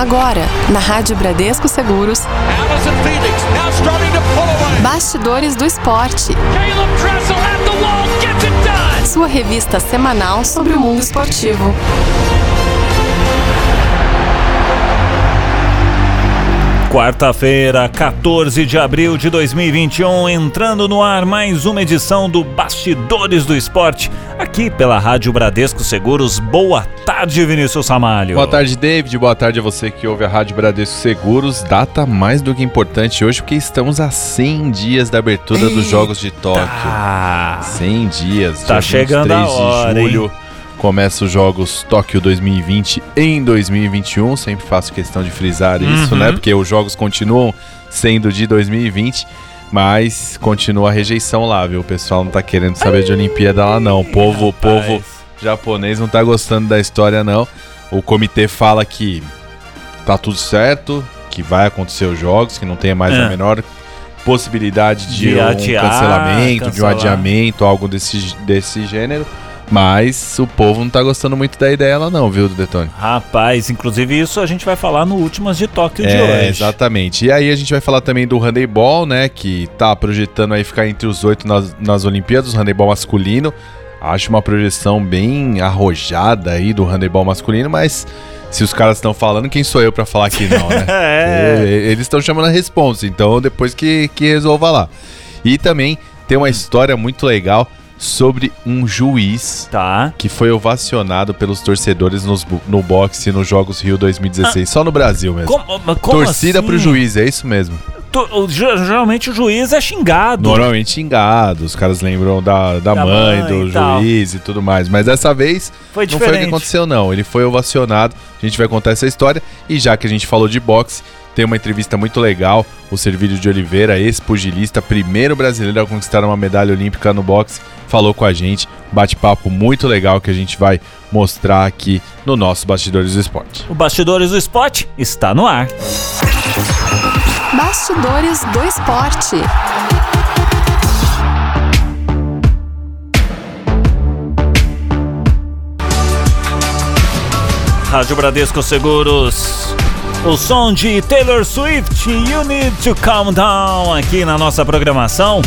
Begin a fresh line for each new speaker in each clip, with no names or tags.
Agora, na Rádio Bradesco Seguros. Bastidores do Esporte. Sua revista semanal sobre o mundo esportivo.
Quarta-feira, 14 de abril de 2021, entrando no ar mais uma edição do Bastidores do Esporte, aqui pela Rádio Bradesco Seguros. Boa tarde, Vinícius Ramalho.
Boa tarde, David. Boa tarde a você que ouve a Rádio Bradesco Seguros. Data mais do que importante hoje, porque estamos a 100 dias da abertura Eita. dos Jogos de Tóquio. 100 dias.
Tá chegando a hora,
de julho. Hein? Começa os jogos Tóquio 2020 em 2021. Sempre faço questão de frisar isso, né? uhum. né? Porque os jogos continuam sendo de 2020. Mas continua a rejeição lá, viu? O pessoal não tá querendo saber de Olimpíada lá, não. O povo, o povo japonês não tá gostando da história, não. O comitê fala que tá tudo certo, que vai acontecer os jogos, que não tem mais é. a menor possibilidade de, de um adiar, cancelamento, cancelar. de um adiamento, algo desse, desse gênero. Mas o povo não tá gostando muito da ideia lá não, viu, Detone?
Rapaz, inclusive isso a gente vai falar no Últimas de Tóquio é, de hoje.
Exatamente. E aí a gente vai falar também do handebol, né, que tá projetando aí ficar entre os oito nas, nas Olimpíadas, o handebol masculino. Acho uma projeção bem arrojada aí do handebol masculino, mas se os caras estão falando, quem sou eu para falar que não, né? é. Eles estão chamando a responsa, então depois que, que resolva lá. E também tem uma história muito legal sobre um juiz
tá.
que foi ovacionado pelos torcedores nos, no boxe nos Jogos Rio 2016. Ah, só no Brasil mesmo. Como, como Torcida assim? pro juiz, é isso mesmo.
Geralmente o juiz é xingado.
Normalmente xingado. Os caras lembram da, da, da mãe, mãe, do e juiz e tudo mais. Mas dessa vez foi não foi o que aconteceu, não. Ele foi ovacionado. A gente vai contar essa história. E já que a gente falou de boxe, tem uma entrevista muito legal. O Servílio de Oliveira, ex-pugilista, primeiro brasileiro a conquistar uma medalha olímpica no boxe, falou com a gente. Bate-papo muito legal que a gente vai mostrar aqui no nosso Bastidores do Esporte.
O Bastidores do Esporte está no ar.
Bastidores do Esporte.
Rádio Bradesco Seguros. O som de Taylor Swift, You Need to Calm Down, aqui na nossa programação.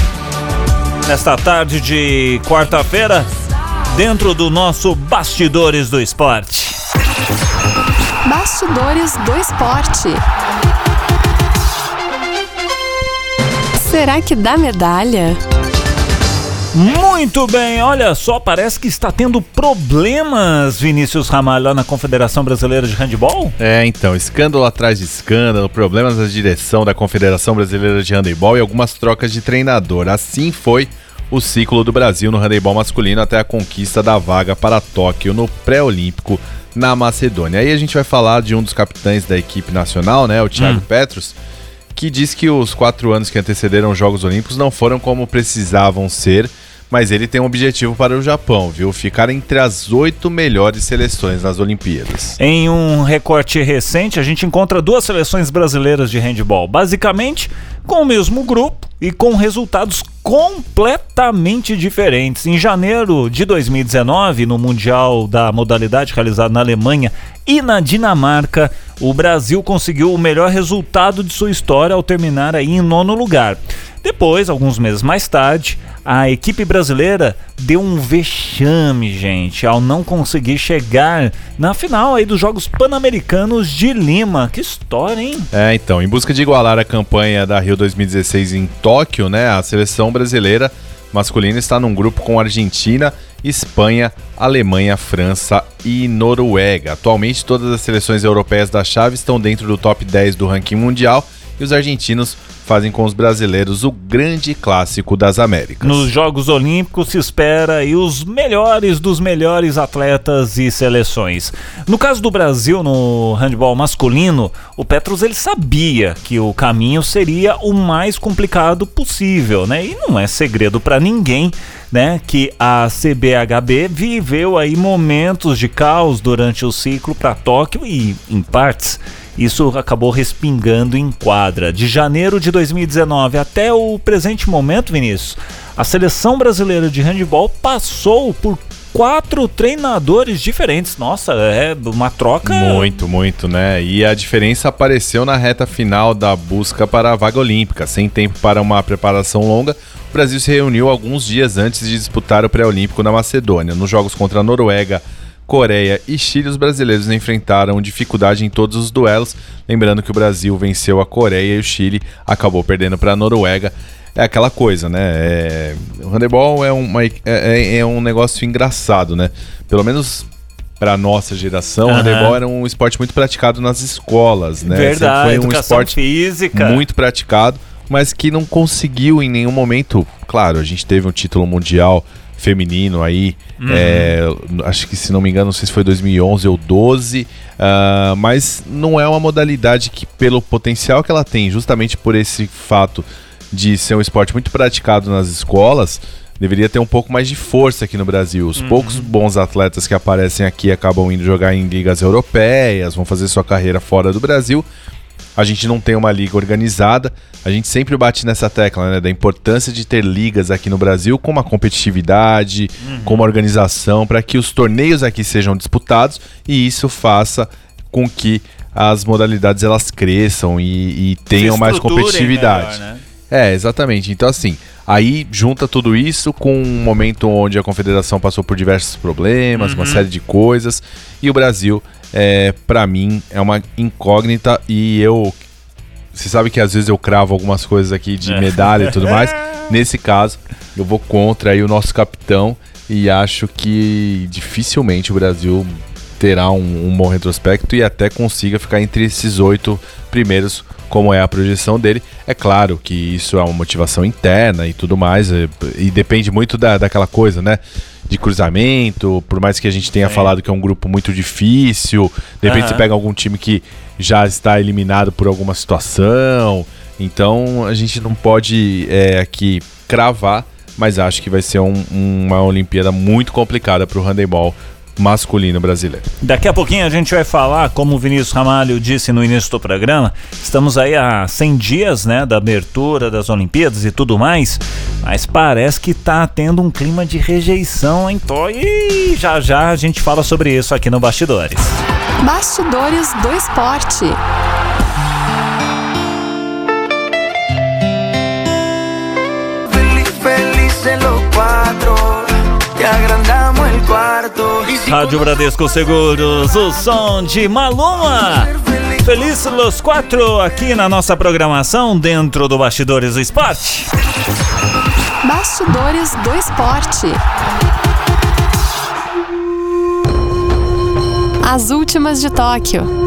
Nesta tarde de quarta-feira, dentro do nosso Bastidores do Esporte.
Bastidores do Esporte. Será que dá medalha?
Muito bem, olha só, parece que está tendo problemas, Vinícius Ramalho, lá na Confederação Brasileira de Handebol?
É, então, escândalo atrás de escândalo, problemas na direção da Confederação Brasileira de Handebol e algumas trocas de treinador. Assim foi o ciclo do Brasil no handebol masculino até a conquista da vaga para Tóquio no pré-olímpico na Macedônia. Aí a gente vai falar de um dos capitães da equipe nacional, né, o Thiago hum. Petros, que diz que os quatro anos que antecederam os Jogos Olímpicos não foram como precisavam ser, mas ele tem um objetivo para o Japão, viu? Ficar entre as oito melhores seleções nas Olimpíadas.
Em um recorte recente, a gente encontra duas seleções brasileiras de handball, basicamente com o mesmo grupo e com resultados completamente diferentes. Em janeiro de 2019, no Mundial da modalidade realizado na Alemanha e na Dinamarca, o Brasil conseguiu o melhor resultado de sua história ao terminar aí em nono lugar. Depois, alguns meses mais tarde, a equipe brasileira deu um vexame, gente, ao não conseguir chegar na final aí dos Jogos Pan-Americanos de Lima. Que história, hein?
É, então, em busca de igualar a campanha da Rio 2016 em Tóquio, né, a seleção brasileira masculina está num grupo com Argentina, Espanha, Alemanha, França e Noruega. Atualmente, todas as seleções europeias da chave estão dentro do top 10 do ranking mundial e os argentinos fazem com os brasileiros o grande clássico das Américas.
Nos Jogos Olímpicos se espera e os melhores dos melhores atletas e seleções. No caso do Brasil no handball masculino, o Petros ele sabia que o caminho seria o mais complicado possível, né? E não é segredo para ninguém né, que a CBHB viveu aí momentos de caos durante o ciclo para Tóquio e em partes isso acabou respingando em quadra. De janeiro de 2019 até o presente momento, Vinícius, a seleção brasileira de handebol passou por quatro treinadores diferentes. Nossa, é uma troca.
Muito, muito, né? E a diferença apareceu na reta final da busca para a vaga olímpica. Sem tempo para uma preparação longa, o Brasil se reuniu alguns dias antes de disputar o pré-olímpico na Macedônia. Nos jogos contra a Noruega, Coreia e Chile, os brasileiros enfrentaram dificuldade em todos os duelos. Lembrando que o Brasil venceu a Coreia e o Chile acabou perdendo para a Noruega. É aquela coisa, né? É... O handebol é, uma... É, é, é um negócio engraçado, né? Pelo menos para nossa geração, uhum. o handebol era um esporte muito praticado nas escolas, né?
Verdade,
Sempre foi um esporte
física.
muito praticado, mas que não conseguiu em nenhum momento. Claro, a gente teve um título mundial feminino aí, uhum. é, acho que se não me engano, não sei se foi 2011 ou 12, uh, ah, mas não é uma modalidade que, pelo potencial que ela tem, justamente por esse fato de ser um esporte muito praticado nas escolas, deveria ter um pouco mais de força aqui no Brasil. Os uhum. poucos bons atletas que aparecem aqui acabam indo jogar em ligas europeias, vão fazer sua carreira fora do Brasil. A gente não tem uma liga organizada. A gente sempre bate nessa tecla, né, da importância de ter ligas aqui no Brasil com uma competitividade, uhum. com uma organização para que os torneios aqui sejam disputados e isso faça com que as modalidades elas cresçam e, e tenham mais competitividade. Melhor, né? É, exatamente. Então, assim, aí junta tudo isso com um momento onde a confederação passou por diversos problemas, uhum. uma série de coisas, e o Brasil, é, para mim, é uma incógnita e eu. Você sabe que às vezes eu cravo algumas coisas aqui de é. medalha e tudo mais. Nesse caso, eu vou contra aí o nosso capitão e acho que dificilmente o Brasil terá um, um bom retrospecto e até consiga ficar entre esses oito primeiros como é a projeção dele. É claro que isso é uma motivação interna e tudo mais, e, e depende muito da, daquela coisa, né? De cruzamento, por mais que a gente tenha falado que é um grupo muito difícil, de repente uhum. você pega algum time que já está eliminado por alguma situação. Então a gente não pode é, aqui cravar, mas acho que vai ser um, uma Olimpíada muito complicada para o handebol masculino brasileiro.
Daqui a pouquinho a gente vai falar, como o Vinícius Ramalho disse no início do programa, estamos aí há 100 dias, né, da abertura das Olimpíadas e tudo mais, mas parece que tá tendo um clima de rejeição em Tó e já já a gente fala sobre isso aqui no Bastidores.
Bastidores do Esporte. Feliz, feliz en los cuatro,
Rádio Bradesco Seguros, o som de Maluma. Feliz los quatro aqui na nossa programação dentro do Bastidores do Esporte.
Bastidores do Esporte. As últimas de Tóquio.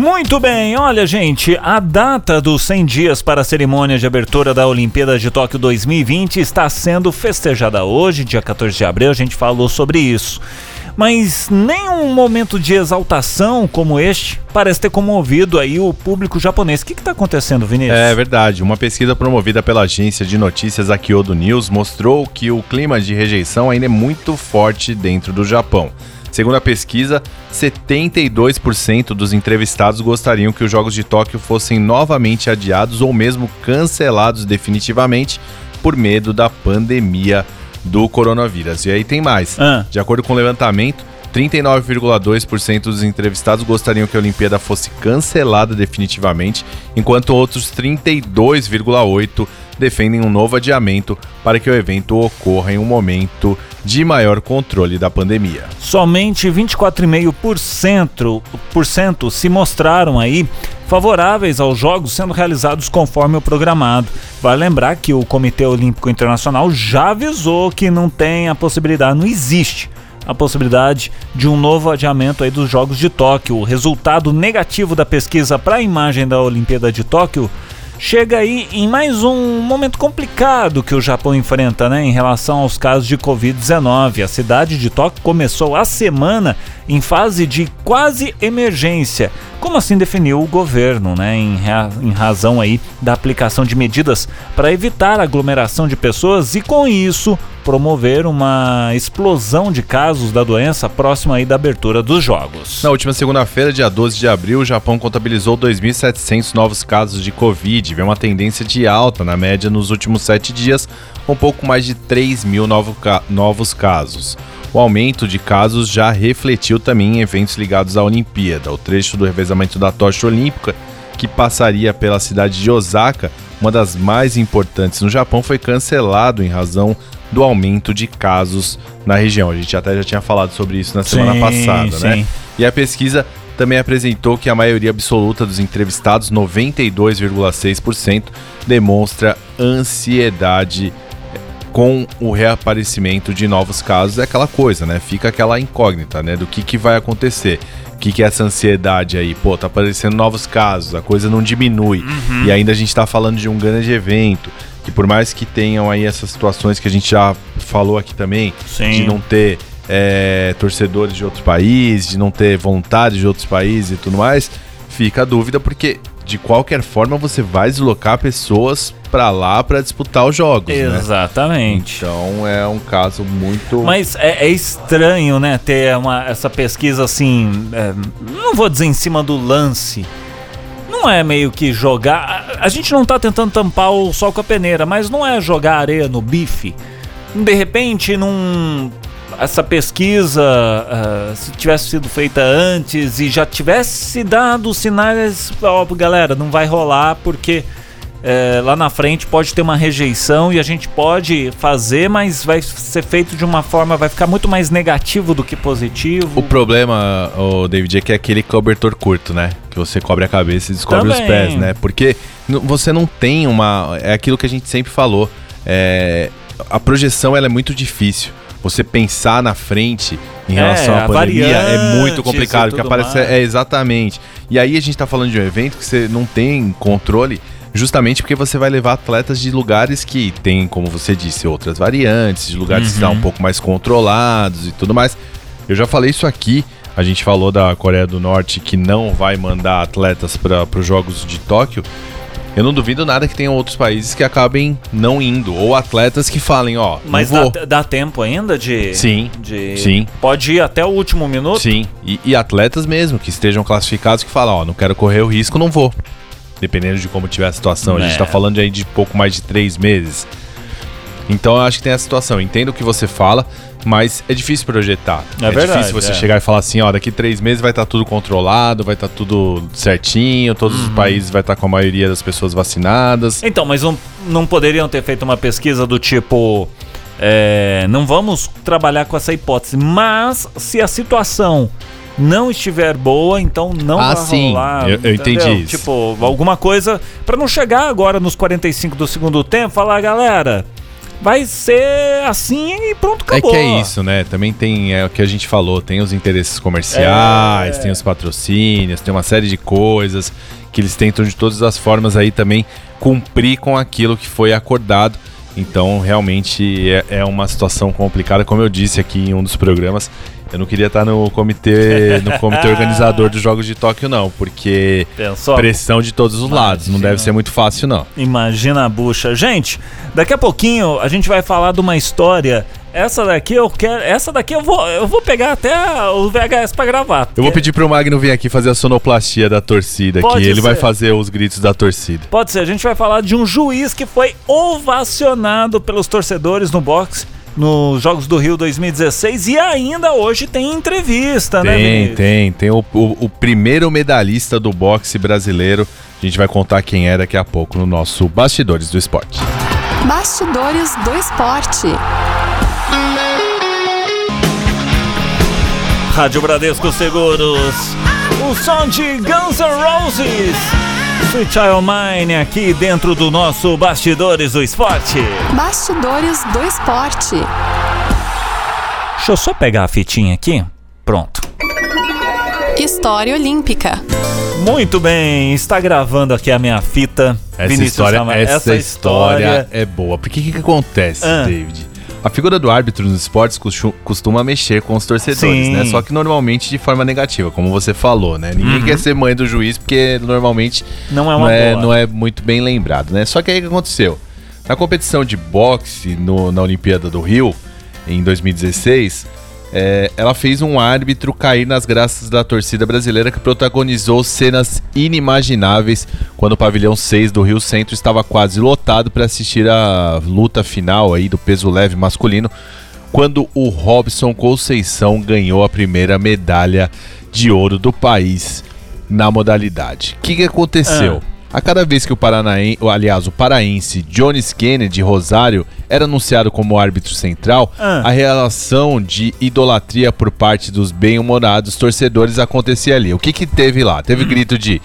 Muito bem, olha gente, a data dos 100 dias para a cerimônia de abertura da Olimpíada de Tóquio 2020 está sendo festejada hoje, dia 14 de abril, a gente falou sobre isso. Mas nem um momento de exaltação como este parece ter comovido aí o público japonês. O que está acontecendo, Vinícius?
É verdade. Uma pesquisa promovida pela agência de notícias Akiodo News mostrou que o clima de rejeição ainda é muito forte dentro do Japão. Segundo a pesquisa, 72% dos entrevistados gostariam que os Jogos de Tóquio fossem novamente adiados ou mesmo cancelados definitivamente por medo da pandemia do coronavírus. E aí tem mais. Ah. De acordo com o levantamento, 39,2% dos entrevistados gostariam que a Olimpíada fosse cancelada definitivamente, enquanto outros 32,8% defendem um novo adiamento para que o evento ocorra em um momento de maior controle da pandemia.
Somente 24,5% se mostraram aí favoráveis aos jogos sendo realizados conforme o programado. Vale lembrar que o Comitê Olímpico Internacional já avisou que não tem a possibilidade, não existe a possibilidade de um novo adiamento aí dos Jogos de Tóquio. O resultado negativo da pesquisa para a imagem da Olimpíada de Tóquio chega aí em mais um momento complicado que o Japão enfrenta, né, em relação aos casos de Covid-19. A cidade de Tóquio começou a semana em fase de quase emergência, como assim definiu o governo, né, em, em razão aí da aplicação de medidas para evitar aglomeração de pessoas e com isso promover uma explosão de casos da doença próxima aí da abertura dos jogos.
Na última segunda-feira, dia 12 de abril, o Japão contabilizou 2.700 novos casos de Covid. Vem uma tendência de alta na média nos últimos sete dias, com pouco mais de 3 mil novo novos casos. O aumento de casos já refletiu também em eventos ligados à Olimpíada. O trecho do revezamento da tocha olímpica, que passaria pela cidade de Osaka, uma das mais importantes no Japão, foi cancelado em razão do aumento de casos na região. A gente até já tinha falado sobre isso na semana
Sim,
passada, né?
sim.
E a pesquisa também apresentou que a maioria absoluta dos entrevistados, 92,6%, demonstra ansiedade com o reaparecimento de novos casos. É aquela coisa, né? Fica aquela incógnita, né? Do que, que vai acontecer. O que, que é essa ansiedade aí? Pô, tá aparecendo novos casos, a coisa não diminui. E ainda a gente tá falando de um grande evento. Que por mais que tenham aí essas situações que a gente já falou aqui também,
Sim.
de não ter é, torcedores de outros países, de não ter vontade de outros países e tudo mais, fica a dúvida porque de qualquer forma você vai deslocar pessoas pra lá pra disputar os jogos, né?
Exatamente.
Então é um caso muito
Mas é, é estranho, né, ter uma, essa pesquisa assim, é, não vou dizer em cima do lance. Não é meio que jogar. A, a gente não tá tentando tampar o sol com a peneira, mas não é jogar areia no bife. De repente, num. Essa pesquisa, ah, se tivesse sido feita antes e já tivesse dado sinais, ó, galera, não vai rolar porque é, lá na frente pode ter uma rejeição e a gente pode fazer, mas vai ser feito de uma forma, vai ficar muito mais negativo do que positivo.
O problema, o David, é que é aquele cobertor curto, né? Que você cobre a cabeça e descobre os
Também.
pés, né? Porque você não tem uma. É aquilo que a gente sempre falou. É, a projeção ela é muito difícil. Você pensar na frente em
É,
relação à
a
pandemia é muito complicado. Porque aparece.
mais.
É exatamente. E aí a gente tá falando de um evento que você não tem controle. Justamente porque você vai levar atletas de lugares que tem, como você disse, outras variantes, de lugares que estão
Uhum.
um pouco mais controlados e tudo mais. Eu já falei isso aqui. A gente falou da Coreia do Norte que não vai mandar atletas para os Jogos de Tóquio. Eu não duvido nada que tenham outros países que acabem não indo. Ou atletas que falem, ó,
Mas dá, dá tempo ainda de.
Sim,
de-
sim.
Pode ir até o último minuto?
Sim, e, e atletas mesmo que estejam classificados que falam, ó, não quero correr o risco, não vou. Dependendo de como tiver a situação. A gente
É.
tá falando aí de pouco mais de três meses. Então eu acho que tem essa situação. Entendo o que você fala, mas é difícil projetar.
É verdade,
difícil você
é.
chegar e falar assim, ó, daqui três meses vai estar tudo controlado, vai estar tudo certinho, todos
Uhum.
os países vai estar com a maioria das pessoas vacinadas.
Então, mas não, não poderiam ter feito uma pesquisa do tipo. é, não vamos trabalhar com essa hipótese, mas se a situação não estiver boa, então não
Ah,
vai
sim.
rolar.
Eu- eu entendi isso.
Tipo, alguma coisa pra não chegar agora nos 45 do segundo tempo, falar, galera, vai ser assim e pronto,
É
acabou.
que é isso, né? Também tem é o que a gente falou, tem os interesses comerciais,
É.
tem os patrocínios, tem uma série de coisas que eles tentam de todas as formas aí também cumprir com aquilo que foi acordado. Então, realmente é, é uma situação complicada, como eu disse aqui em um dos programas. Eu não queria estar no comitê, no comitê organizador dos Jogos de Tóquio, não, porque
Pensou?
pressão de todos os lados. Não
Imagina.
deve ser muito fácil, não.
Imagina a bucha. Gente, daqui a pouquinho a gente vai falar de uma história. Essa daqui eu quero. Essa daqui eu vou, eu vou pegar até o VHS pra gravar.
Eu vou pedir pro Magno vir aqui fazer a sonoplastia da torcida
Pode
aqui. Ele vai
ser.
fazer os gritos da torcida.
Pode ser, a gente vai falar de um juiz que foi ovacionado pelos torcedores no boxe nos Jogos do Rio 2016 e ainda hoje tem entrevista, né,
Tem,
Vinícius?
tem. Tem o, o- o primeiro medalhista do boxe brasileiro. A gente vai contar quem é daqui a pouco no nosso Bastidores do Esporte.
Bastidores do esporte.
Rádio Bradesco Seguros. O som de Guns N' Roses. Sweet Child Mine aqui dentro do nosso Bastidores do Esporte.
Bastidores do esporte.
Deixa eu só pegar a fitinha aqui. Pronto.
História olímpica.
Muito bem, está gravando aqui a minha fita.
Essa
Vinícius
história,
Sama-
essa história é boa. Porque o que, que acontece,
Ah.
David? A figura do árbitro nos esportes costu- costuma mexer com os torcedores,
Sim.
né? Só que normalmente de forma negativa, como você falou, né? Ninguém quer ser mãe do juiz porque normalmente
Não é
não é, não é muito bem lembrado, né? Só que aí o que aconteceu? Na competição de boxe no- na Olimpíada do Rio, em 2016, é, ela fez um árbitro cair nas graças da torcida brasileira que protagonizou cenas inimagináveis quando o pavilhão 6 do Rio Centro estava quase lotado para assistir a luta final aí do peso leve masculino, quando o Robson Conceição ganhou a primeira medalha de ouro do país na modalidade. O que, que aconteceu? A cada vez que o paranaense, aliás, o paraense Jones Kennedy Rosário era anunciado como árbitro central,
Ah.
a relação de idolatria por parte dos bem-humorados torcedores acontecia ali. O que que teve lá? Teve grito de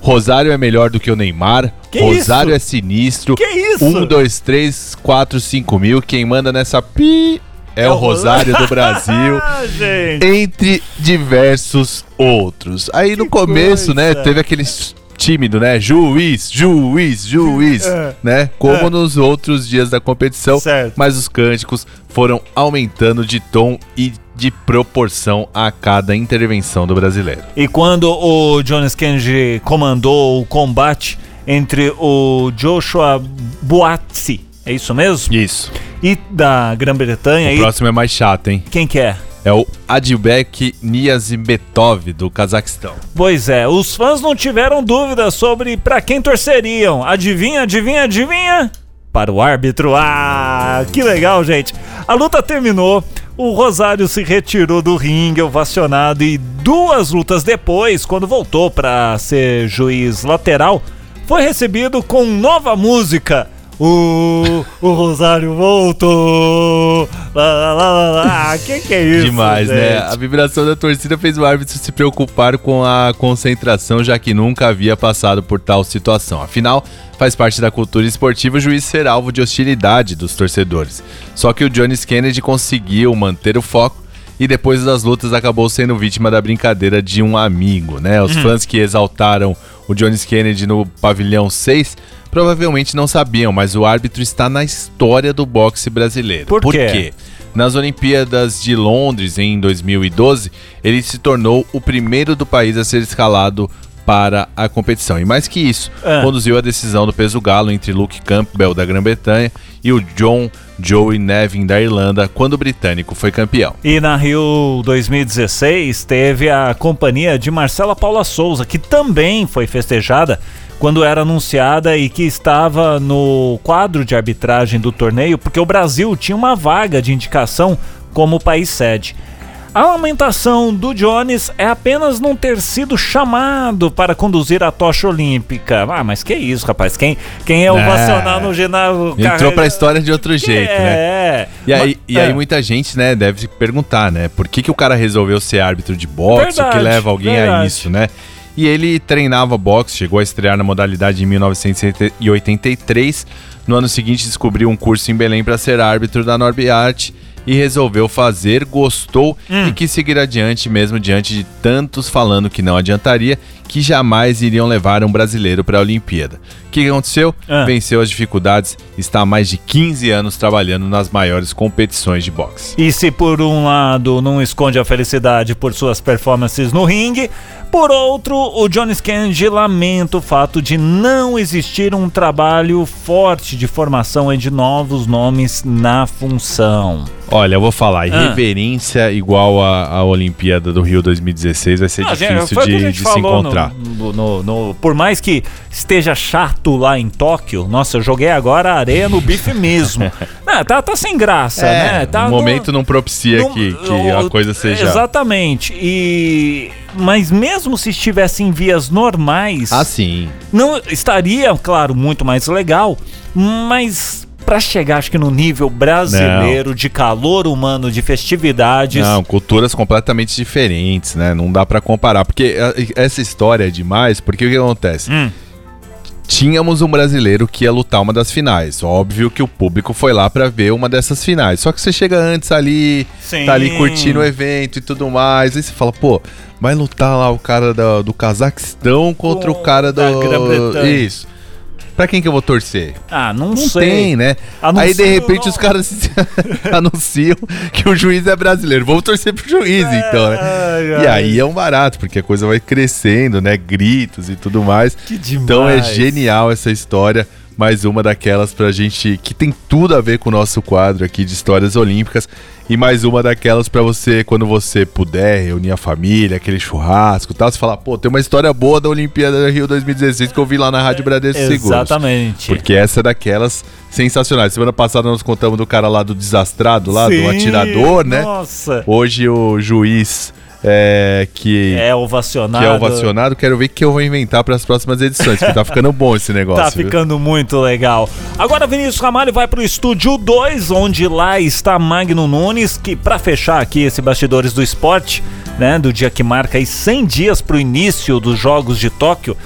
Rosário é melhor do que o Neymar,
Que
Rosário
isso?
é sinistro,
Que isso?
um, dois, três, quatro, cinco mil, quem manda nessa pi é, o Rosário do Brasil
Ah, gente.
entre diversos outros. Aí no começo, né,
coisa.
teve aquele s- tímido, né? Juiz, juiz, juiz,
É.
né? Como
É.
nos outros dias da competição,
Certo.
mas os cânticos foram aumentando de tom e de proporção a cada intervenção do brasileiro.
E quando o Jonas Kennedy comandou o combate entre o Joshua Buatsi, é isso mesmo?
Isso.
E da Grã-Bretanha,
O
e
próximo é mais chato, hein?
quem que é?
É o Adilbek Niazimbetov do Cazaquistão.
Pois é, os fãs não tiveram dúvida sobre pra quem torceriam. Adivinha, adivinha, adivinha? Para o árbitro. Ah, que legal, gente. A luta terminou. O Rosário se retirou do ringue ovacionado e duas lutas depois, quando voltou para ser juiz lateral, foi recebido com nova música. O, o Rosário voltou. Lá, lá, lá, lá, lá. Que que é isso?
Demais, né?
gente?
A vibração da torcida fez o árbitro se preocupar com a concentração, já que nunca havia passado por tal situação. Afinal, faz parte da cultura esportiva o juiz ser alvo de hostilidade dos torcedores. Só que o Jones Kennedy conseguiu manter o foco e depois das lutas acabou sendo vítima da brincadeira de um amigo, né? Os fãs que exaltaram o Jones Kennedy no pavilhão 6 provavelmente não sabiam, mas o árbitro está na história do boxe brasileiro.
Por quê?
quê? Nas Olimpíadas de Londres em 2012, ele se tornou o primeiro do país a ser escalado para a competição. E mais que isso,
Ah.
conduziu a decisão do peso galo entre Luke Campbell da Grã-Bretanha e o John Joey Nevin da Irlanda, quando o britânico foi campeão.
E na Rio 2016 teve a companhia de Marcela Paula Souza, que também foi festejada quando era anunciada e que estava no quadro de arbitragem do torneio, porque o Brasil tinha uma vaga de indicação como país sede. A lamentação do Jones é apenas não ter sido chamado para conduzir a tocha olímpica. Ah, mas que isso, rapaz? Quem, quem é o
É.
vacional no ginásio?
Entrou pra história de outro jeito, né?
é.
E aí,
Mas-
e aí
é.
muita gente, né, deve se perguntar, né, por que, que o cara resolveu ser árbitro de boxe, o que
Verdade,
leva alguém a
verdade.
isso, né? E ele treinava boxe, chegou a estrear na modalidade em 1983. No ano seguinte descobriu um curso em Belém para ser árbitro da Norbiart e resolveu fazer, gostou
Hum.
e quis seguir adiante mesmo diante de tantos falando que não adiantaria, que jamais iriam levar um brasileiro para a Olimpíada. O que que aconteceu?
Ah.
Venceu as dificuldades, está há mais de 15 anos trabalhando nas maiores competições de boxe.
E se por um lado não esconde a felicidade por suas performances no ringue, por outro, o Jones Kennedy lamenta o fato de não existir um trabalho forte de formação e de novos nomes na função.
Olha, eu vou falar,
Ah.
irreverência igual a, a Olimpíada do Rio 2016 vai ser
gente,
difícil
a
de,
gente
de se
falou
encontrar.
no- no- no- por mais que esteja chato lá em Tóquio, nossa, eu joguei agora a areia no bife mesmo. Ah, tá, tá sem graça, né? Tá
o
no-
É, momento não propicia
Não-
que, que
o-
a coisa seja.
Exatamente. E mas mesmo se estivesse em vias normais,
Ah, sim.
não estaria, claro, muito mais legal, mas pra chegar acho que no nível brasileiro de calor humano, de festividades,
Não, culturas completamente diferentes, né? Não dá pra comparar. Porque a- essa história é demais, porque o que acontece?
Hum.
Tínhamos um brasileiro que ia lutar uma das finais. Óbvio que o público foi lá pra ver uma dessas finais. Só que você chega antes ali,
Sim.
tá ali curtindo o evento e tudo mais. Aí você fala, pô, vai lutar lá o cara da- do Cazaquistão contra o
Com-
cara do.
da.
Isso. Pra quem que eu vou torcer?
Ah, não,
Não
sei.
tem, né?
Anuncia
Aí de repente
nome.
os caras anunciam que o juiz é brasileiro. Vamos torcer pro juiz, então, né?
Ai,
E aí é um barato, porque a coisa vai crescendo, né? Gritos e tudo mais.
Que demais.
Então é genial essa história. Mais uma daquelas pra gente que tem tudo a ver com o nosso quadro aqui de histórias olímpicas. E mais uma daquelas pra você, quando você puder, reunir a família, aquele churrasco e tal. Você falar, pô, tem uma história boa da Olimpíada Rio 2016 que eu vi lá na Rádio Bradesco Seguros.
Exatamente.
Porque essa é daquelas sensacionais. Semana passada nós contamos do cara lá do desastrado, lá do
Sim,
atirador, né?
Nossa.
Hoje o juiz é, que,
É ovacionado.
que é ovacionado, quero ver o que eu vou inventar para as próximas edições, porque tá ficando bom esse negócio.
Tá
viu?
ficando muito legal. Agora Vinícius Ramalho vai pro estúdio 2, onde lá está Magno Nunes, que pra fechar aqui esse bastidores do esporte, né, do dia que marca aí 100 dias pro início dos Jogos de Tóquio.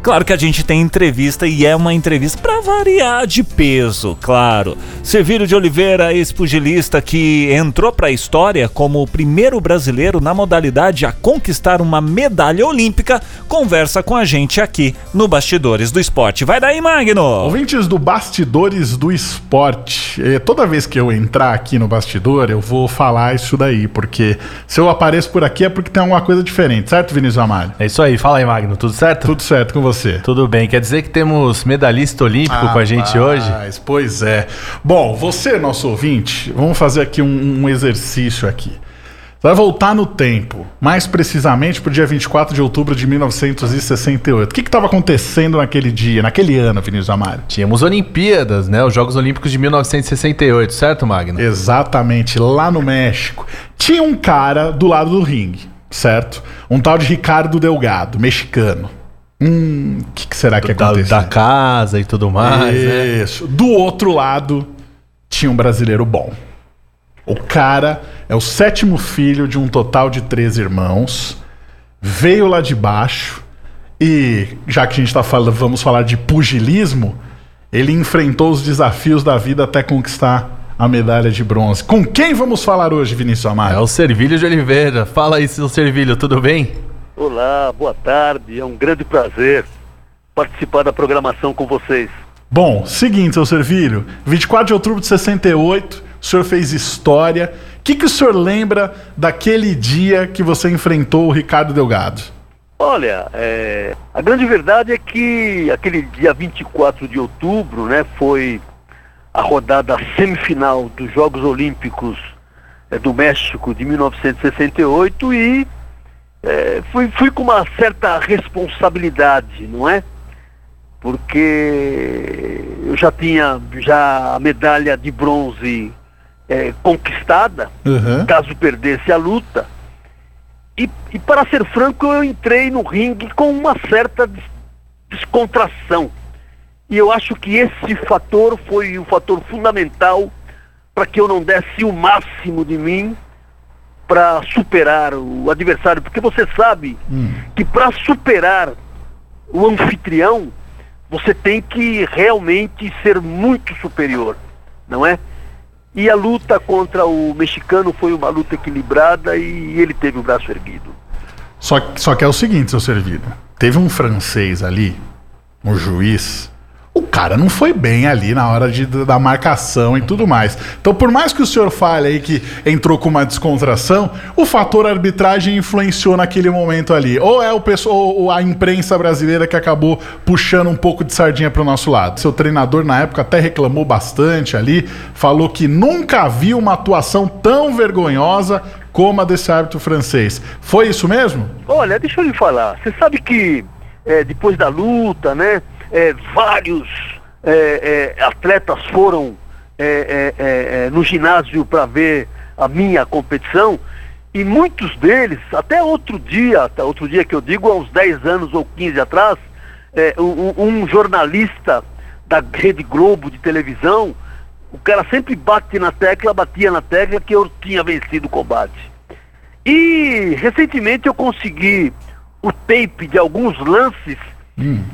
Claro que a gente tem entrevista e é uma entrevista pra variar de peso, claro. Servílio de Oliveira, ex-pugilista que entrou pra história como o primeiro brasileiro na modalidade a conquistar uma medalha olímpica, conversa com a gente aqui no Bastidores do Esporte. Vai daí, Magno!
Ouvintes do Bastidores do Esporte, eh, toda vez que eu entrar aqui no bastidor, eu vou falar isso daí, porque se eu apareço por aqui é porque tem alguma coisa diferente, certo, Vinícius Amalho?
É isso aí, fala aí, Magno, tudo certo?
Tudo certo com você?
Tudo bem, quer dizer que temos medalhista olímpico com a gente hoje?
Rapaz, Pois é. Bom, você, nosso ouvinte, vamos fazer aqui um, um exercício aqui. Vai voltar no tempo, mais precisamente para o dia 24 de outubro de 1968. O que estava acontecendo naquele dia, naquele ano, Vinícius Amário?
Tínhamos Olimpíadas, né? Os Jogos Olímpicos de 1968, certo, Magno?
Exatamente, lá no México. Tinha um cara do lado do ringue, certo? Um tal de Ricardo Delgado, mexicano. Hum, o que, que será que
Da,
aconteceu?
da casa e tudo mais, né?
Isso. Do outro lado, tinha um brasileiro bom. O cara é o sétimo filho de um total de três irmãos. Veio lá de baixo e, já que a gente tá falando, vamos falar de pugilismo, ele enfrentou os desafios da vida até conquistar a medalha de bronze. Com quem vamos falar hoje, Vinícius
É
Amaro?
o Servílio de Oliveira. Fala aí, seu Servílio, tudo bem?
Olá, boa tarde. É um grande prazer participar da programação com vocês.
Bom, seguinte, seu Servílio, 24 de outubro de 68, o senhor fez história. O que, que o senhor lembra daquele dia que você enfrentou o Ricardo Delgado?
Olha, é, a grande verdade é que aquele dia 24 de outubro, né, foi a rodada semifinal dos Jogos Olímpicos é, do México de 1968 e é, fui, fui com uma certa responsabilidade, não é? Porque eu já tinha já a medalha de bronze é, conquistada,
Uhum.
caso perdesse a luta. E, e para ser franco, eu entrei no ringue com uma certa des- descontração. E eu acho que esse fator foi o fator fundamental para que eu não desse o máximo de mim para superar o adversário. Porque você sabe que para superar o anfitrião, você tem que realmente ser muito superior, não é? E a luta contra o mexicano foi uma luta equilibrada e ele teve o braço erguido.
Só, só que é o seguinte, seu Servílio. Teve um francês ali, um juiz. O cara não foi bem ali na hora de, da marcação e tudo mais. Então, por mais que o senhor fale aí que entrou com uma descontração, o fator arbitragem influenciou naquele momento ali. Ou é o pessoal, ou a imprensa brasileira que acabou puxando um pouco de sardinha pro nosso lado. Seu treinador na época até reclamou bastante ali, falou que nunca viu uma atuação tão vergonhosa como a desse árbitro francês. Foi isso mesmo?
Olha, deixa eu lhe falar. Você sabe que é, depois da luta, né, é, vários é, é, atletas foram é, é, é, no ginásio para ver a minha competição e muitos deles, até outro dia, até outro dia que eu digo, há uns 10 anos ou 15 atrás, um, um jornalista da Rede Globo de televisão, o cara sempre bate na tecla, batia na tecla que eu tinha vencido o combate. E recentemente eu consegui o tape de alguns lances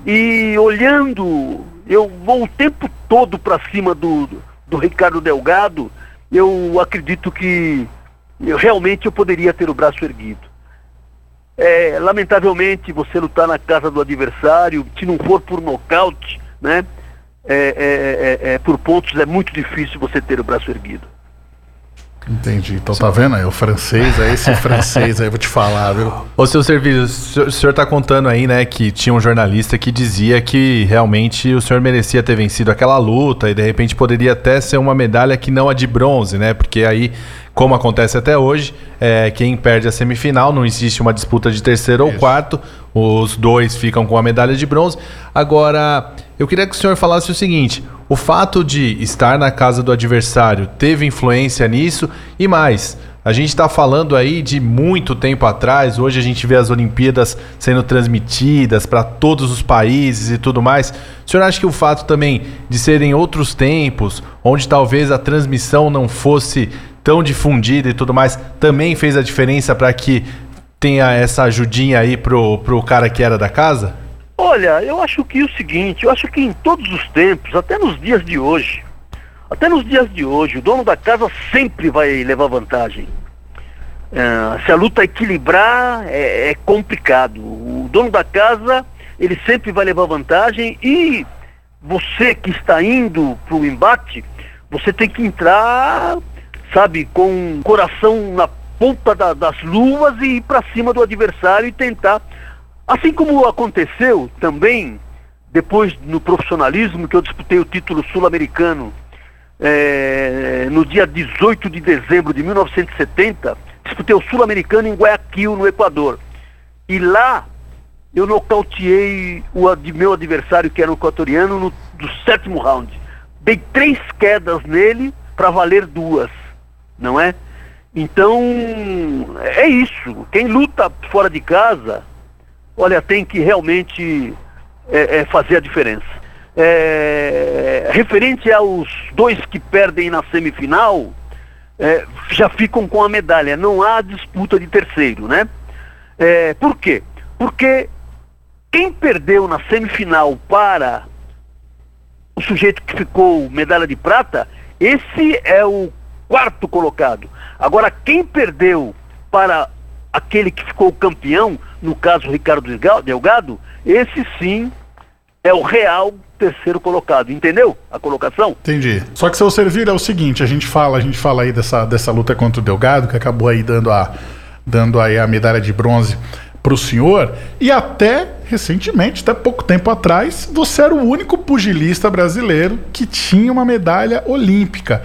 e olhando, eu vou o tempo todo para cima do, do Ricardo Delgado, eu acredito que eu, realmente eu poderia ter o braço erguido. É, lamentavelmente você lutar na casa do adversário, se não for por nocaute, né? É, é, é, é, por pontos é muito difícil você ter o braço erguido.
Entendi. Então tá vendo aí, o francês, é esse francês aí, vou te falar, viu?
Ô, seu serviço, o senhor tá contando aí, né, que tinha um jornalista que dizia que realmente o senhor merecia ter vencido aquela luta e de repente poderia até ser uma medalha que não a de bronze, né? Porque aí, como acontece até hoje, é, quem perde a semifinal, não existe uma disputa de terceiro Isso. ou quarto, os dois ficam com a medalha de bronze. Agora, eu queria que o senhor falasse o seguinte: o fato de estar na casa do adversário teve influência nisso e mais. A gente está falando aí de muito tempo atrás. Hoje a gente vê as Olimpíadas sendo transmitidas para todos os países e tudo mais. O senhor acha que o fato também de serem outros tempos, onde talvez a transmissão não fosse tão difundida e tudo mais, também fez a diferença para que tenha essa ajudinha aí pro, pro cara que era da casa?
Olha, eu acho que é o seguinte, eu acho que em todos os tempos, até nos dias de hoje, até nos dias de hoje, o dono da casa sempre vai levar vantagem. É, se a luta equilibrar, é, é complicado. O dono da casa, ele sempre vai levar vantagem e você que está indo para o embate, você tem que entrar, sabe, com o coração na ponta da, das luvas e ir para cima do adversário e tentar Assim como aconteceu também depois no profissionalismo, que eu disputei o título sul-americano é, no dia 18 de dezembro de 1970, disputei o sul-americano em Guayaquil, no Equador. E lá eu nocauteei o meu adversário, que era o equatoriano, no do sétimo round. Dei três quedas nele para valer duas, não é? Então, é isso. Quem luta fora de casa olha, tem que realmente é, é, fazer a diferença. É, referente aos dois que perdem na semifinal, é, já ficam com a medalha, não há disputa de terceiro, né? É, por quê? Porque quem perdeu na semifinal para o sujeito que ficou medalha de prata, esse é o quarto colocado. Agora, quem perdeu para aquele que ficou campeão, no caso Ricardo Delgado, esse sim é o real terceiro colocado. Entendeu a colocação?
Entendi. Só que seu servir é o seguinte, a gente fala, a gente fala aí dessa, dessa luta contra o Delgado, que acabou aí dando a, dando aí a medalha de bronze para o senhor, e até recentemente, até pouco tempo atrás, você era o único pugilista brasileiro que tinha uma medalha olímpica.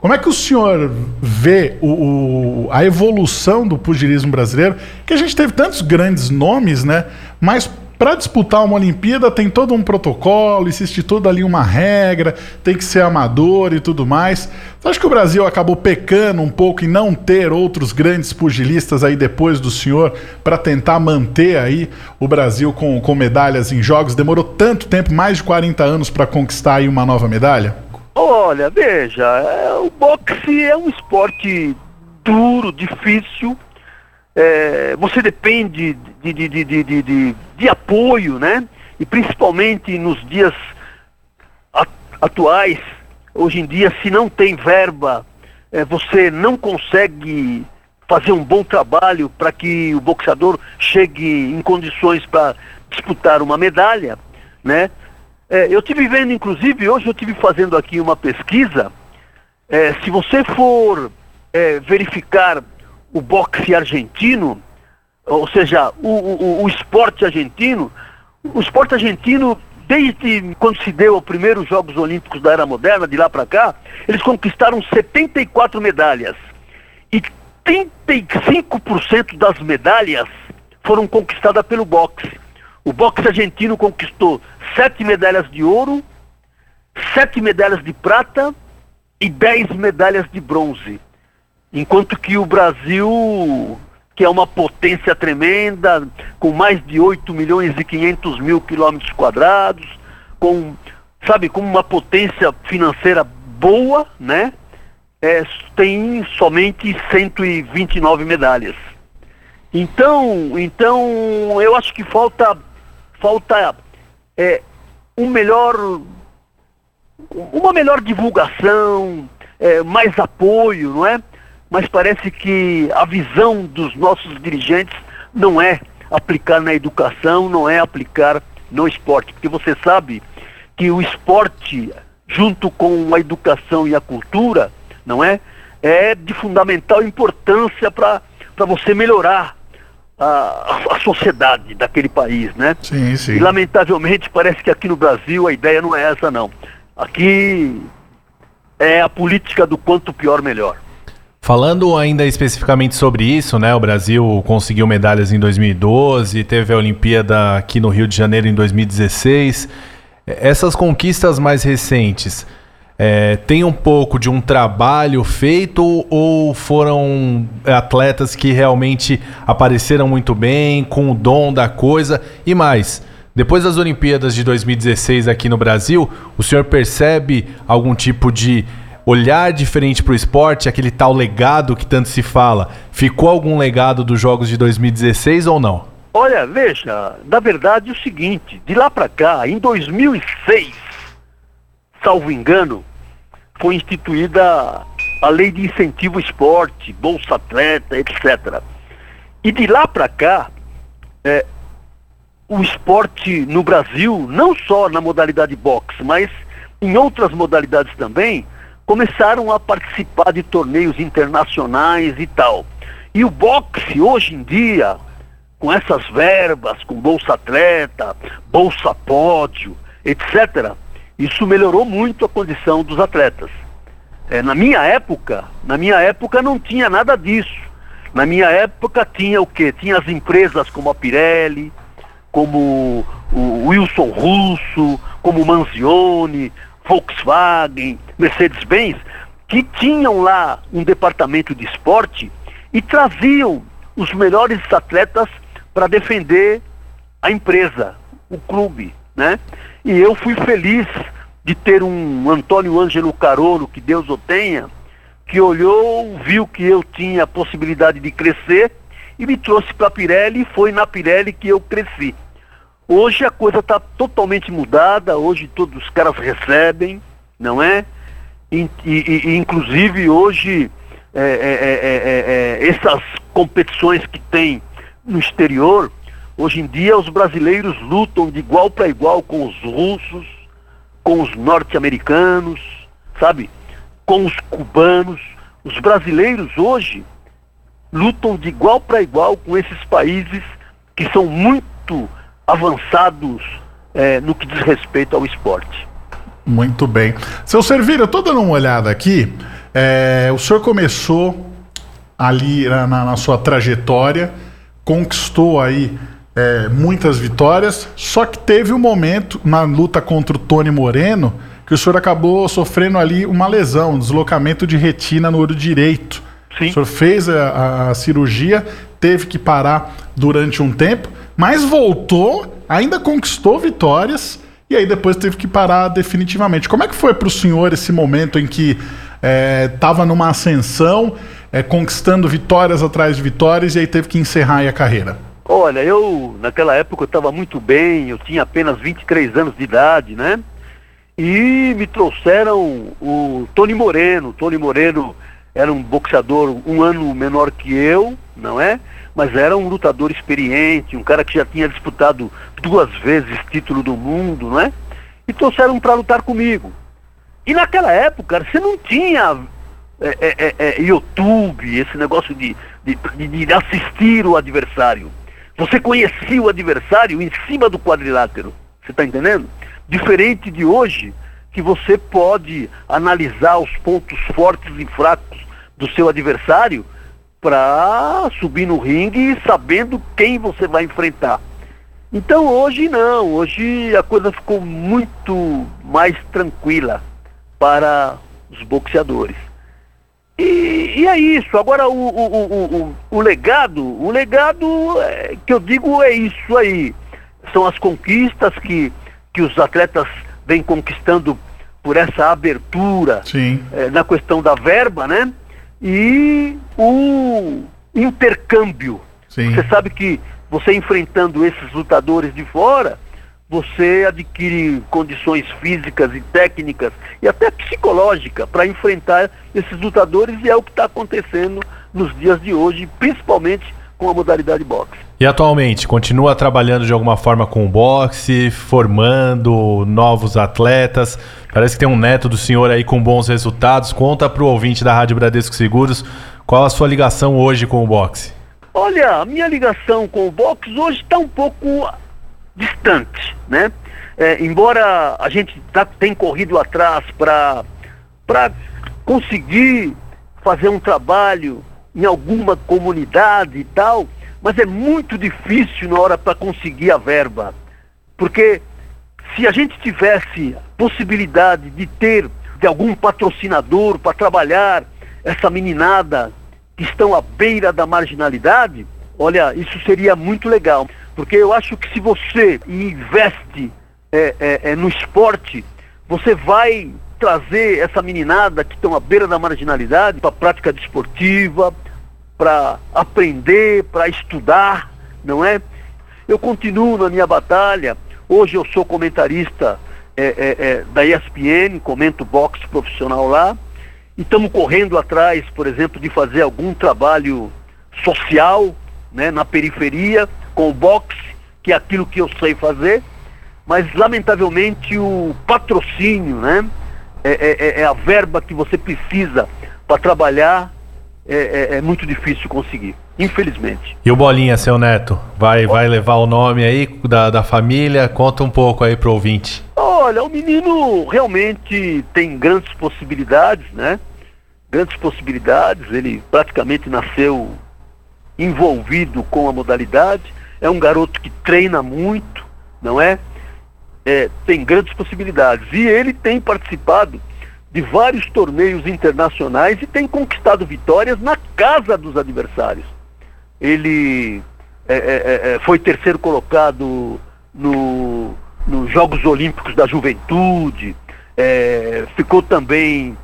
Como é que o senhor vê o, o, a evolução do pugilismo brasileiro? Que a gente teve tantos grandes nomes, né? Mas para disputar uma Olimpíada tem todo um protocolo, existe toda ali uma regra, tem que ser amador e tudo mais. Você acha que o Brasil acabou pecando um pouco em não ter outros grandes pugilistas aí depois do senhor para tentar manter aí o Brasil com, com medalhas em jogos? Demorou tanto tempo, mais de 40 anos, para conquistar aí uma nova medalha?
Olha, veja, é, o boxe é um esporte duro, difícil. É, você depende de, de, de, de, de, apoio, né? E principalmente nos dias atuais, hoje em dia, se não tem verba, é, você não consegue fazer um bom trabalho para que o boxeador chegue em condições para disputar uma medalha, né? É, eu tive vendo, inclusive, hoje eu tive fazendo aqui uma pesquisa. É, se você for é, verificar o boxe argentino, ou seja, o, o, o, esporte argentino, o esporte argentino, desde quando se deu os primeiros Jogos Olímpicos da Era Moderna, de lá para cá, eles conquistaram 74 medalhas. E 35% das medalhas foram conquistadas pelo boxe. O boxe argentino conquistou sete medalhas de ouro, sete medalhas de prata e dez medalhas de bronze. Enquanto que o Brasil, que é uma potência tremenda, com mais de 8 milhões e 500 mil quilômetros quadrados, com, sabe, com uma potência financeira boa, né? É, tem somente 129 medalhas. Então, então eu acho que falta falta é, um melhor, uma melhor divulgação, é, mais apoio, não é? Mas parece que a visão dos nossos dirigentes não é aplicar na educação, não é aplicar no esporte, porque você sabe que o esporte, junto com a educação e a cultura, não é? É de fundamental importância para você melhorar a, a, sociedade daquele país, né?
Sim, sim.
E lamentavelmente parece que aqui no Brasil a ideia não é essa não. Aqui é a política do quanto pior melhor.
Falando ainda especificamente sobre isso, né? O Brasil conseguiu medalhas em 2012, teve a Olimpíada aqui no Rio de Janeiro em 2016. Essas conquistas mais recentes é, tem um pouco de um trabalho feito ou foram atletas que realmente apareceram muito bem, com o dom da coisa e mais? Depois das Olimpíadas de 2016 aqui no Brasil, o senhor percebe algum tipo de olhar diferente para o esporte, aquele tal legado que tanto se fala? Ficou algum legado dos Jogos de 2016 ou não?
Olha, veja, na verdade é o seguinte, de lá para cá, em 2006, salvo engano, foi instituída a lei de incentivo ao esporte, bolsa atleta, etc. E de lá para cá, é, o esporte no Brasil, não só na modalidade boxe, mas em outras modalidades também, começaram a participar de torneios internacionais e tal. E o boxe, hoje em dia, com essas verbas, com Bolsa Atleta, Bolsa Pódio, etc., isso melhorou muito a condição dos atletas. É, na minha época, na minha época não tinha nada disso. Na minha época tinha o quê? Tinha as empresas como a Pirelli, como o Wilson Russo, como Manzioni, Volkswagen, Mercedes-Benz, que tinham lá um departamento de esporte e traziam os melhores atletas para defender a empresa, o clube, né? E eu fui feliz de ter um Antônio Ângelo Carolo, que Deus o tenha, que olhou, viu que eu tinha a possibilidade de crescer e me trouxe para a Pirelli e foi na Pirelli que eu cresci. Hoje a coisa está totalmente mudada, hoje todos os caras recebem, não é? E, e, e inclusive hoje é, é, é, essas competições que tem no exterior, hoje em dia os brasileiros lutam de igual para igual com os russos, com os norte-americanos, sabe? Com os cubanos. Os brasileiros hoje lutam de igual para igual com esses países que são muito avançados é, no que diz respeito ao esporte.
Muito bem. Seu Servira, eu estou dando uma olhada aqui. É, o senhor começou ali na, na, sua trajetória, conquistou aí é, muitas vitórias, só que teve um momento na luta contra o Tony Moreno que o senhor acabou sofrendo ali uma lesão, um deslocamento de retina no olho direito. Sim. O senhor fez a, a cirurgia, teve que parar durante um tempo mas voltou, ainda conquistou vitórias e aí depois teve que parar definitivamente. Como é que foi para o senhor esse momento em que estava é, numa ascensão, é, conquistando vitórias atrás de vitórias e aí teve que encerrar a carreira?
Olha, eu naquela época eu estava muito bem, eu tinha apenas 23 anos de idade, né? E me trouxeram o Tony Moreno. Tony Moreno era um boxeador um ano menor que eu, não é? mas era um lutador experiente, um cara que já tinha disputado duas vezes título do mundo, não é? E trouxeram para lutar comigo. E naquela época você não tinha é, é, é, é, YouTube, esse negócio de, de, de assistir o adversário. Você conhecia o adversário em cima do quadrilátero. Você está entendendo? Diferente de hoje, que você pode analisar os pontos fortes e fracos do seu adversário para subir no ringue sabendo quem você vai enfrentar. Então hoje não, hoje a coisa ficou muito mais tranquila para os boxeadores. E, e é isso. Agora o, o, o, o, legado, o legado é, que eu digo é isso aí. São as conquistas que, que os atletas vêm conquistando por essa abertura é, na questão da verba, né? e o intercâmbio. Sim. Você sabe que você enfrentando esses lutadores de fora, você adquire condições físicas e técnicas e até psicológicas para enfrentar esses lutadores e é o que está acontecendo nos dias de hoje, principalmente com a modalidade boxe.
E atualmente, continua trabalhando de alguma forma com o boxe, formando novos atletas. Parece que tem um neto do senhor aí com bons resultados. Conta para o ouvinte da Rádio Bradesco Seguros qual a sua ligação hoje com o boxe.
Olha, a minha ligação com o boxe hoje está um pouco distante, né? É, embora a gente tá, tenha corrido atrás para conseguir fazer um trabalho em alguma comunidade e tal, mas é muito difícil na hora para conseguir a verba. Porque se a gente tivesse possibilidade de ter de algum patrocinador para trabalhar essa meninada que estão à beira da marginalidade, olha, isso seria muito legal. Porque eu acho que se você investe é, é, é, no esporte, você vai trazer essa meninada que estão à beira da marginalidade para a prática desportiva, para aprender, para estudar, não é? Eu continuo na minha batalha. Hoje eu sou comentarista é, é, é, da ESPN, comento boxe profissional lá. E estamos correndo atrás, por exemplo, de fazer algum trabalho social né, na periferia com o boxe, que é aquilo que eu sei fazer. Mas, lamentavelmente, o patrocínio, né, é, é, é, é a verba que você precisa para trabalhar é, é, é, muito difícil conseguir, infelizmente.
E o Bolinha, seu neto, vai, vai levar o nome aí da, da família? Conta um pouco aí pro ouvinte.
Olha, o menino realmente tem grandes possibilidades, né? Grandes possibilidades, ele praticamente nasceu envolvido com a modalidade, é um garoto que treina muito, não é? é tem grandes possibilidades. E ele tem participado de vários torneios internacionais e tem conquistado vitórias na casa dos adversários. Ele é, é, é, é foi terceiro colocado no, nos Jogos Olímpicos da Juventude, é, ficou também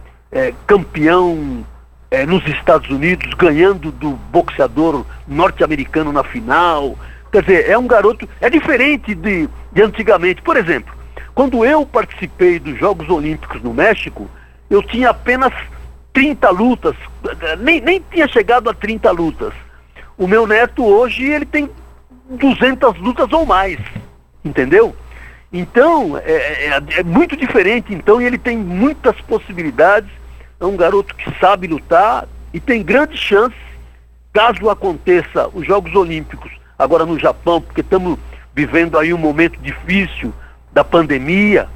é, nos Estados Unidos, ganhando do boxeador norte-americano na final. Quer dizer, é um garoto. É diferente de, de antigamente. Por exemplo, quando eu participei dos Jogos Olímpicos no México, eu tinha apenas 30 lutas, nem, nem tinha chegado a 30 lutas. O meu neto hoje, ele tem 200 lutas ou mais, entendeu? Então, é, é, é, muito diferente, então, e ele tem muitas possibilidades. É um garoto que sabe lutar e tem grandes chances, caso aconteça os Jogos Olímpicos, agora no Japão, porque estamos vivendo aí um momento difícil, da pandemia,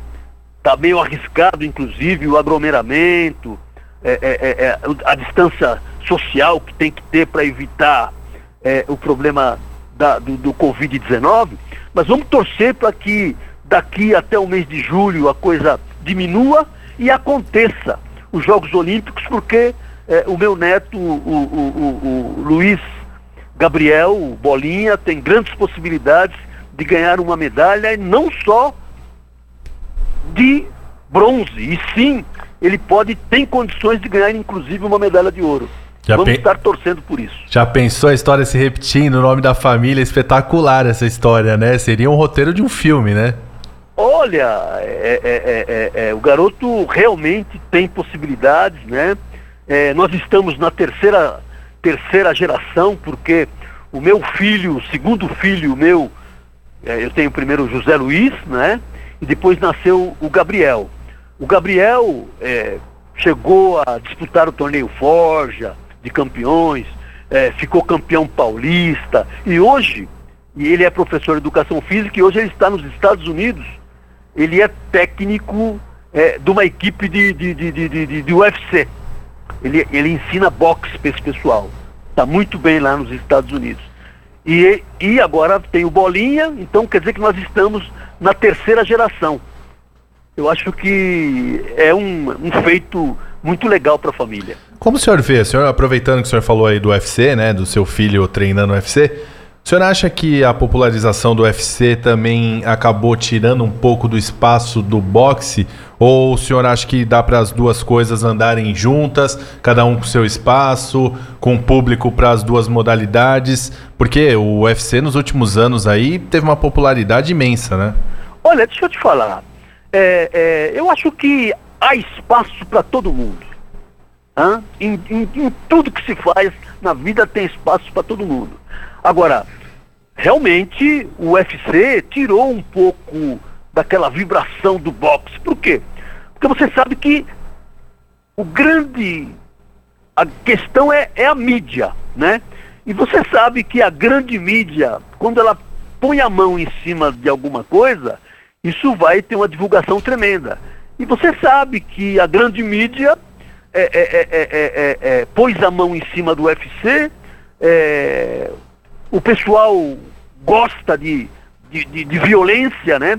está meio arriscado, inclusive, o aglomeramento, é, é, é, é a distância social que tem que ter para evitar é, o problema da, do, do Covid-19, mas vamos torcer para que daqui até o mês de julho a coisa diminua e aconteça os Jogos Olímpicos, porque é, o meu neto, o, o, o, o Luiz Gabriel Bolinha, tem grandes possibilidades de ganhar uma medalha, e não só de bronze. E sim, ele pode, tem condições de ganhar, inclusive, uma medalha de ouro. Já Vamos estar torcendo por isso.
Já pensou a história se repetindo, o nome da família? Espetacular essa história, né? Seria um roteiro de um filme, né?
Olha, é, é, é, o garoto realmente tem possibilidades, né? nós estamos na terceira, terceira geração, porque o meu filho, o segundo filho meu, eu tenho primeiro o José Luiz, né? e depois nasceu o Gabriel. O Gabriel é, chegou a disputar o torneio Forja de campeões, é, ficou campeão paulista e hoje, e ele é professor de educação física e hoje ele está nos Estados Unidos, ele é técnico é, de uma equipe de, de, de, de, de, UFC. Ele, ele ensina boxe para esse pessoal. Está muito bem lá nos Estados Unidos. E, e agora tem o Bolinha, então quer dizer que nós estamos na terceira geração. Eu acho que é um, um feito muito legal para a família.
Como o senhor vê, senhor, aproveitando que o senhor falou aí do UFC, né, do seu filho treinando UFC, o senhor acha que a popularização do UFC também acabou tirando um pouco do espaço do boxe? Ou o senhor acha que dá para as duas coisas andarem juntas, cada um com seu espaço, com público para as duas modalidades? Porque o UFC nos últimos anos aí teve uma popularidade imensa, né?
Olha, deixa eu te falar. É, é, eu acho que há espaço para todo mundo. Em, em, em tudo que se faz na vida tem espaço para todo mundo. Agora, realmente o UFC tirou um pouco daquela vibração do boxe. Por quê? Porque você sabe que o grande. A questão é, é a mídia, né? E você sabe que a grande mídia, quando ela põe a mão em cima de alguma coisa, isso vai ter uma divulgação tremenda. E você sabe que a grande mídia é, é, é, pôs a mão em cima do UFC, o pessoal gosta de, de, de, de violência, né?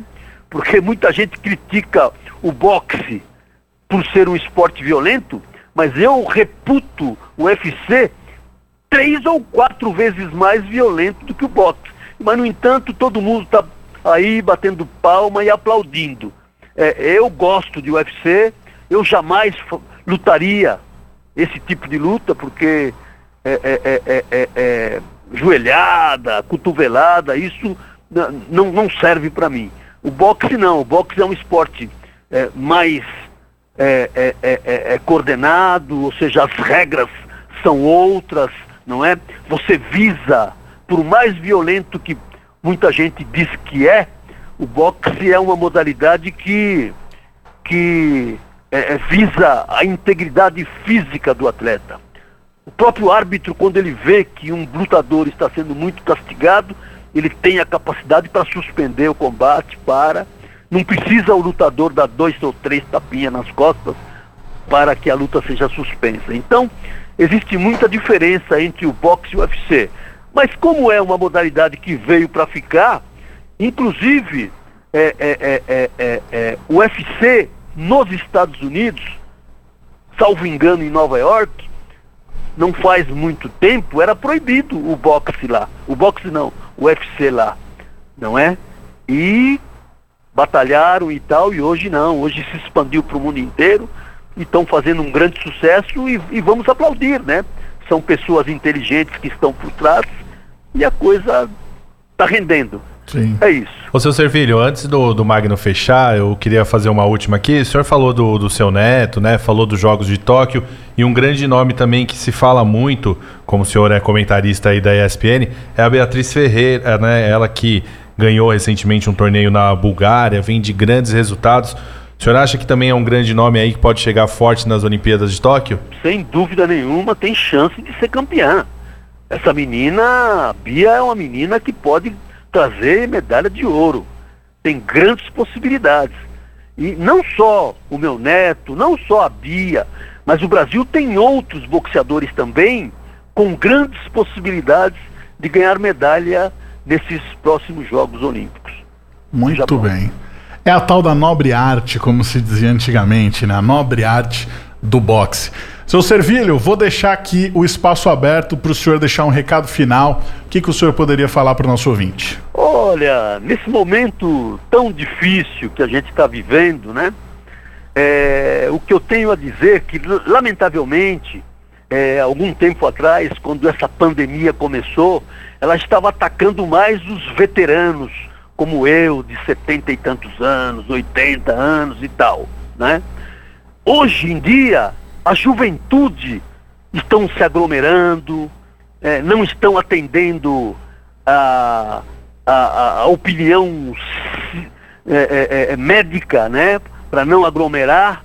Porque muita gente critica o boxe por ser um esporte violento, mas eu reputo o UFC três ou quatro vezes mais violento do que o boxe. Mas, no entanto, todo mundo está aí batendo palma e aplaudindo. É, eu gosto de UFC, eu jamais lutaria esse tipo de luta, porque é, é, é, é joelhada, cotovelada, isso não, não serve para mim. O boxe não, o boxe é um esporte é, mais é, é, é, é, coordenado, ou seja, as regras são outras, não é? Você visa, por mais violento que muita gente diz que é, o boxe é uma modalidade que, que visa a integridade física do atleta. O próprio árbitro, quando ele vê que um lutador está sendo muito castigado, ele tem a capacidade para suspender o combate, para. Não precisa o lutador dar dois ou três tapinhas nas costas para que a luta seja suspensa. Então, existe muita diferença entre o boxe e o UFC. Mas como é uma modalidade que veio para ficar, inclusive é, é, é, é, o UFC nos Estados Unidos, salvo engano em Nova York, não faz muito tempo, era proibido o boxe lá. O boxe não, o UFC lá. Não é? E batalharam e tal, e hoje não. Hoje se expandiu para o mundo inteiro e estão fazendo um grande sucesso e, e vamos aplaudir, né? São pessoas inteligentes que estão por trás e a coisa está rendendo.
Sim. É isso. Ô, seu Servilho, antes do, do Magno fechar, eu queria fazer uma última aqui. O senhor falou do, do seu neto, né? Falou dos Jogos de Tóquio. E um grande nome também que se fala muito, como o senhor é comentarista aí da ESPN, é a Beatriz Ferreira, né? Ela que ganhou recentemente um torneio na Bulgária, vem de grandes resultados. O senhor acha que também é um grande nome aí que pode chegar forte nas Olimpíadas de Tóquio?
Sem dúvida nenhuma, tem chance de ser campeã. Essa menina, a Bia, é uma menina que pode trazer medalha de ouro. Tem grandes possibilidades. E não só o meu neto, não só a Bia, mas o Brasil tem outros boxeadores também com grandes possibilidades de ganhar medalha nesses próximos Jogos Olímpicos.
Muito bem. É a tal da nobre arte, como se dizia antigamente, né? A nobre arte do boxe. Seu Servilho, vou deixar aqui o espaço aberto para o senhor deixar um recado final. O que, que o senhor poderia falar para o nosso ouvinte?
Olha, nesse momento tão difícil que a gente está vivendo, né? É, o que eu tenho a dizer é que, lamentavelmente, é, algum tempo atrás, quando essa pandemia começou, ela estava atacando mais os veteranos, como eu, de setenta e tantos anos, 80 anos e tal, né? Hoje em dia, a juventude estão se aglomerando, é, não estão atendendo a, a, a opinião é, é, é, é médica, né, para não aglomerar.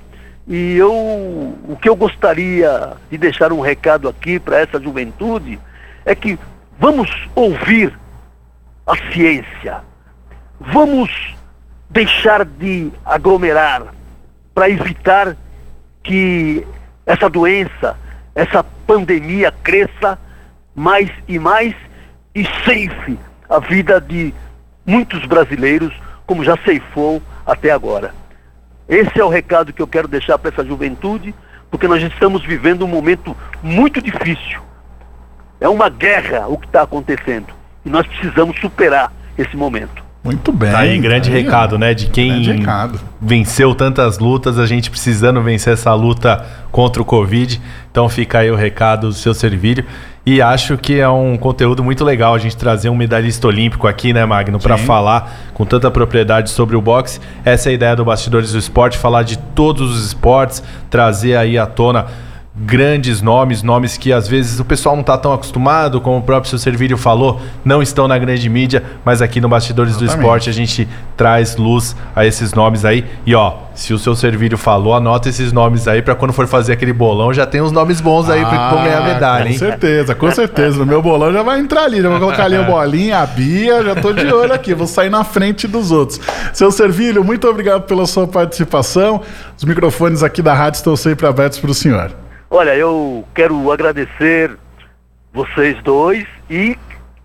E eu, o que eu gostaria de deixar um recado aqui para essa juventude é que vamos ouvir a ciência, vamos deixar de aglomerar para evitar que essa doença, essa pandemia cresça mais e mais e ceife a vida de muitos brasileiros, como já ceifou até agora. Esse é o recado que eu quero deixar para essa juventude, porque nós estamos vivendo um momento muito difícil. É uma guerra o que está acontecendo. E nós precisamos superar esse momento.
Muito bem. Tá aí, grande tá aí, recado, né? De quem venceu tantas lutas, a gente precisando vencer essa luta contra o Covid. Então fica aí o recado do seu servírio. E acho que é um conteúdo muito legal a gente trazer um medalhista olímpico aqui, né, Magno, para falar com tanta propriedade sobre o boxe. Essa é a ideia do Bastidores do Esporte, falar de todos os esportes, trazer aí à tona grandes nomes, nomes que às vezes o pessoal não está tão acostumado, como o próprio seu Servírio falou, não estão na grande mídia, mas aqui no Bastidores Exatamente. do Esporte a gente traz luz a esses nomes aí. E ó, se o seu Servírio falou, anota esses nomes aí para quando for fazer aquele bolão, já tem uns nomes bons aí ah, para ganhar medalha,
com
hein?
Com certeza, com certeza. No meu bolão já vai entrar ali, já vou colocar ali a bolinha, a Bia, já tô de olho aqui, vou sair na frente dos outros. Seu Servírio, muito obrigado pela sua participação. Os microfones aqui da rádio estão sempre abertos para o senhor.
Olha, eu quero agradecer vocês dois e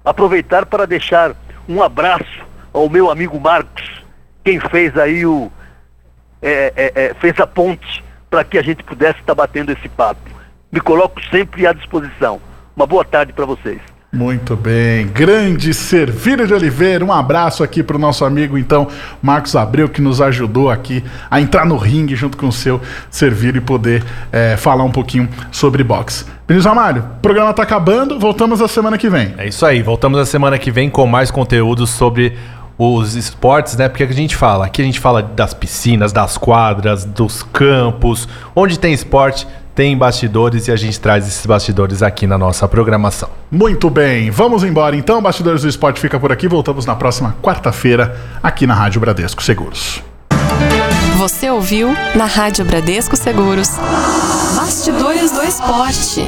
aproveitar para deixar um abraço ao meu amigo Marcos, quem fez aí o. É, é, é, fez a ponte para que a gente pudesse estar batendo esse papo. Me coloco sempre à disposição. Uma boa tarde para vocês.
Muito bem, grande Servírio de Oliveira, um abraço aqui para o nosso amigo então Marcos Abreu que nos ajudou aqui a entrar no ringue junto com o seu Servírio e poder é, falar um pouquinho sobre boxe. Vinícius Amário, o programa está acabando, voltamos na semana que vem.
É isso aí, voltamos na semana que vem com mais conteúdos sobre os esportes, né? Porque a gente fala, aqui a gente fala das piscinas, das quadras, dos campos, onde tem esporte tem bastidores e a gente traz esses bastidores aqui na nossa programação.
Muito bem, vamos embora então. Bastidores do Esporte fica por aqui. Voltamos na próxima quarta-feira aqui na Rádio Bradesco Seguros.
Você ouviu na Rádio Bradesco Seguros. Bastidores do Esporte.